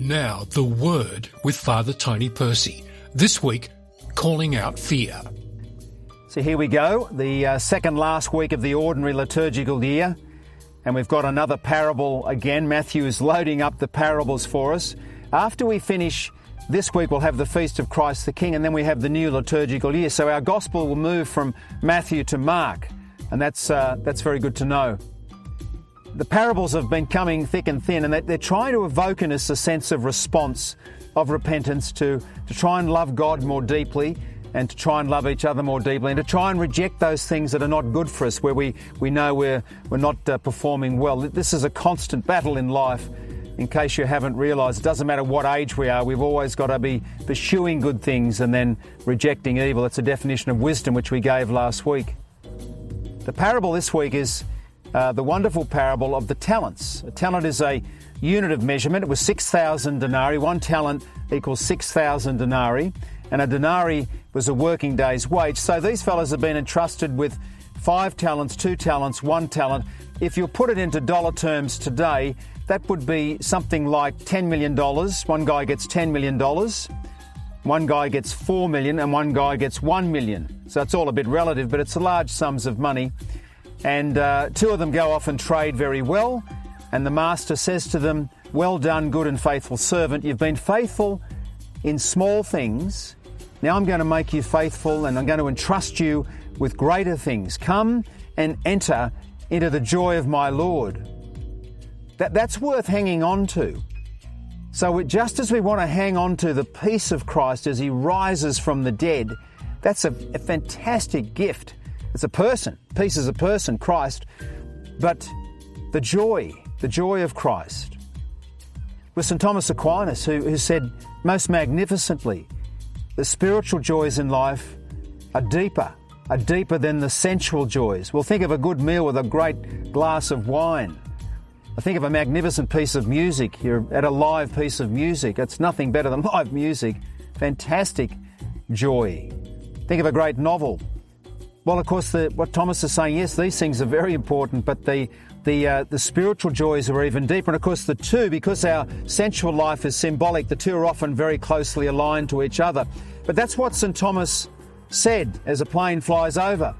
Now, the Word with Father Tony Percy. This week, calling out fear. So here we go, the uh, second last week of the ordinary liturgical year. And we've got another parable again. Matthew is loading up the parables for us. After we finish this week, we'll have the Feast of Christ the King, and then we have the new liturgical year. So our gospel will move from Matthew to Mark, and that's, uh, that's very good to know the parables have been coming thick and thin, and they're trying to evoke in us a sense of response, of repentance, to, to try and love God more deeply and to try and love each other more deeply and to try and reject those things that are not good for us, where we, we know we're, we're not uh, performing well. This is a constant battle in life. In case you haven't realised, it doesn't matter what age we are, we've always got to be pursuing good things and then rejecting evil. It's a definition of wisdom which we gave last week. The parable this week is uh, the wonderful parable of the talents. A talent is a unit of measurement. It was 6,000 denarii. One talent equals 6,000 denarii, and a denarii was a working day's wage. So these fellows have been entrusted with five talents, two talents, one talent. If you put it into dollar terms today, that would be something like $10 million. One guy gets $10 million. One guy gets 4 million and one guy gets 1 million. So it's all a bit relative, but it's large sums of money. And uh, two of them go off and trade very well. And the master says to them, Well done, good and faithful servant. You've been faithful in small things. Now I'm going to make you faithful and I'm going to entrust you with greater things. Come and enter into the joy of my Lord. That, that's worth hanging on to. So, just as we want to hang on to the peace of Christ as he rises from the dead, that's a, a fantastic gift it's a person. Peace is a person, Christ. But the joy, the joy of Christ. With St. Thomas Aquinas, who, who said most magnificently, the spiritual joys in life are deeper, are deeper than the sensual joys. We'll think of a good meal with a great glass of wine. I think of a magnificent piece of music. You're at a live piece of music. It's nothing better than live music. Fantastic joy. Think of a great novel. Well, of course, the, what Thomas is saying, yes, these things are very important, but the the uh, the spiritual joys are even deeper. And of course, the two, because our sensual life is symbolic, the two are often very closely aligned to each other. But that's what St. Thomas said as a plane flies over.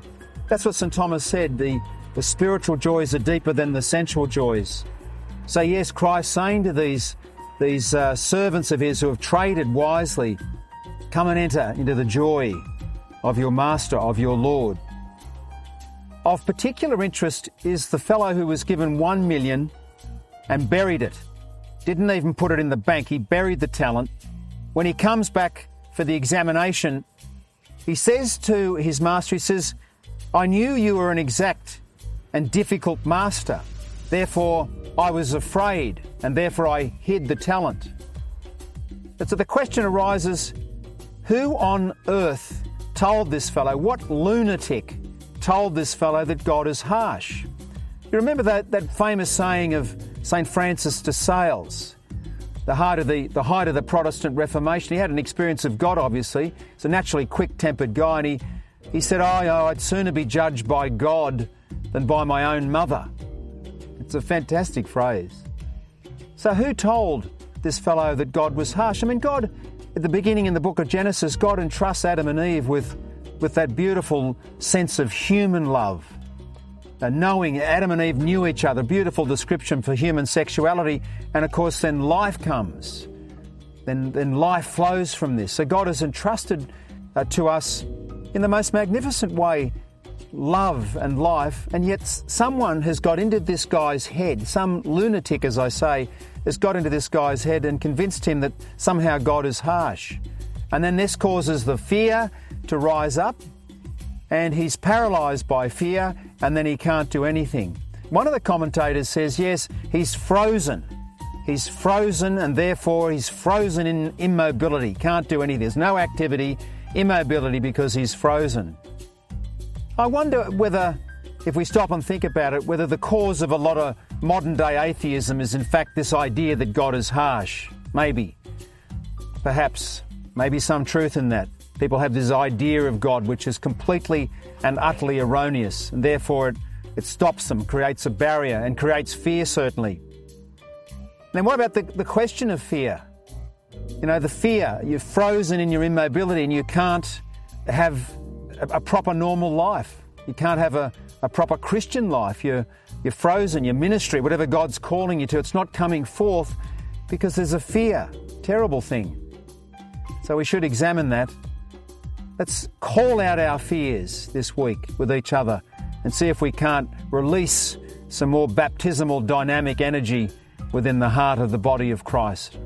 That's what St. Thomas said. The the spiritual joys are deeper than the sensual joys. So yes, Christ saying to these these uh, servants of his who have traded wisely, come and enter into the joy of your master, of your Lord. Of particular interest is the fellow who was given one million and buried it. Didn't even put it in the bank, he buried the talent. When he comes back for the examination, he says to his master, he says, I knew you were an exact and difficult master. Therefore, I was afraid, and therefore I hid the talent. And so the question arises who on earth told this fellow, what lunatic told this fellow that God is harsh? You remember that, that famous saying of St. Francis de Sales, the height, of the, the height of the Protestant Reformation. He had an experience of God, obviously. He's a naturally quick tempered guy, and he, he said, oh, oh, I'd sooner be judged by God than by my own mother. It's a fantastic phrase. So, who told this fellow that God was harsh? I mean, God at the beginning in the book of Genesis, God entrusts Adam and Eve with, with that beautiful sense of human love. Uh, knowing Adam and Eve knew each other, beautiful description for human sexuality, and of course, then life comes. Then, then life flows from this. So God has entrusted uh, to us in the most magnificent way love and life, and yet someone has got into this guy's head, some lunatic, as I say, has got into this guy's head and convinced him that somehow God is harsh. And then this causes the fear to rise up, and he's paralyzed by fear, and then he can't do anything. One of the commentators says, yes, he's frozen. He's frozen, and therefore he's frozen in immobility, can't do anything. There's no activity, immobility because he's frozen. I wonder whether, if we stop and think about it, whether the cause of a lot of modern day atheism is in fact this idea that God is harsh. Maybe. Perhaps. Maybe some truth in that. People have this idea of God which is completely and utterly erroneous, and therefore it, it stops them, creates a barrier, and creates fear, certainly. Then, what about the, the question of fear? You know, the fear, you're frozen in your immobility and you can't have a, a proper normal life. You can't have a, a proper Christian life. You're, you're frozen, your ministry, whatever God's calling you to, it's not coming forth because there's a fear. Terrible thing. So we should examine that. Let's call out our fears this week with each other and see if we can't release some more baptismal dynamic energy within the heart of the body of Christ.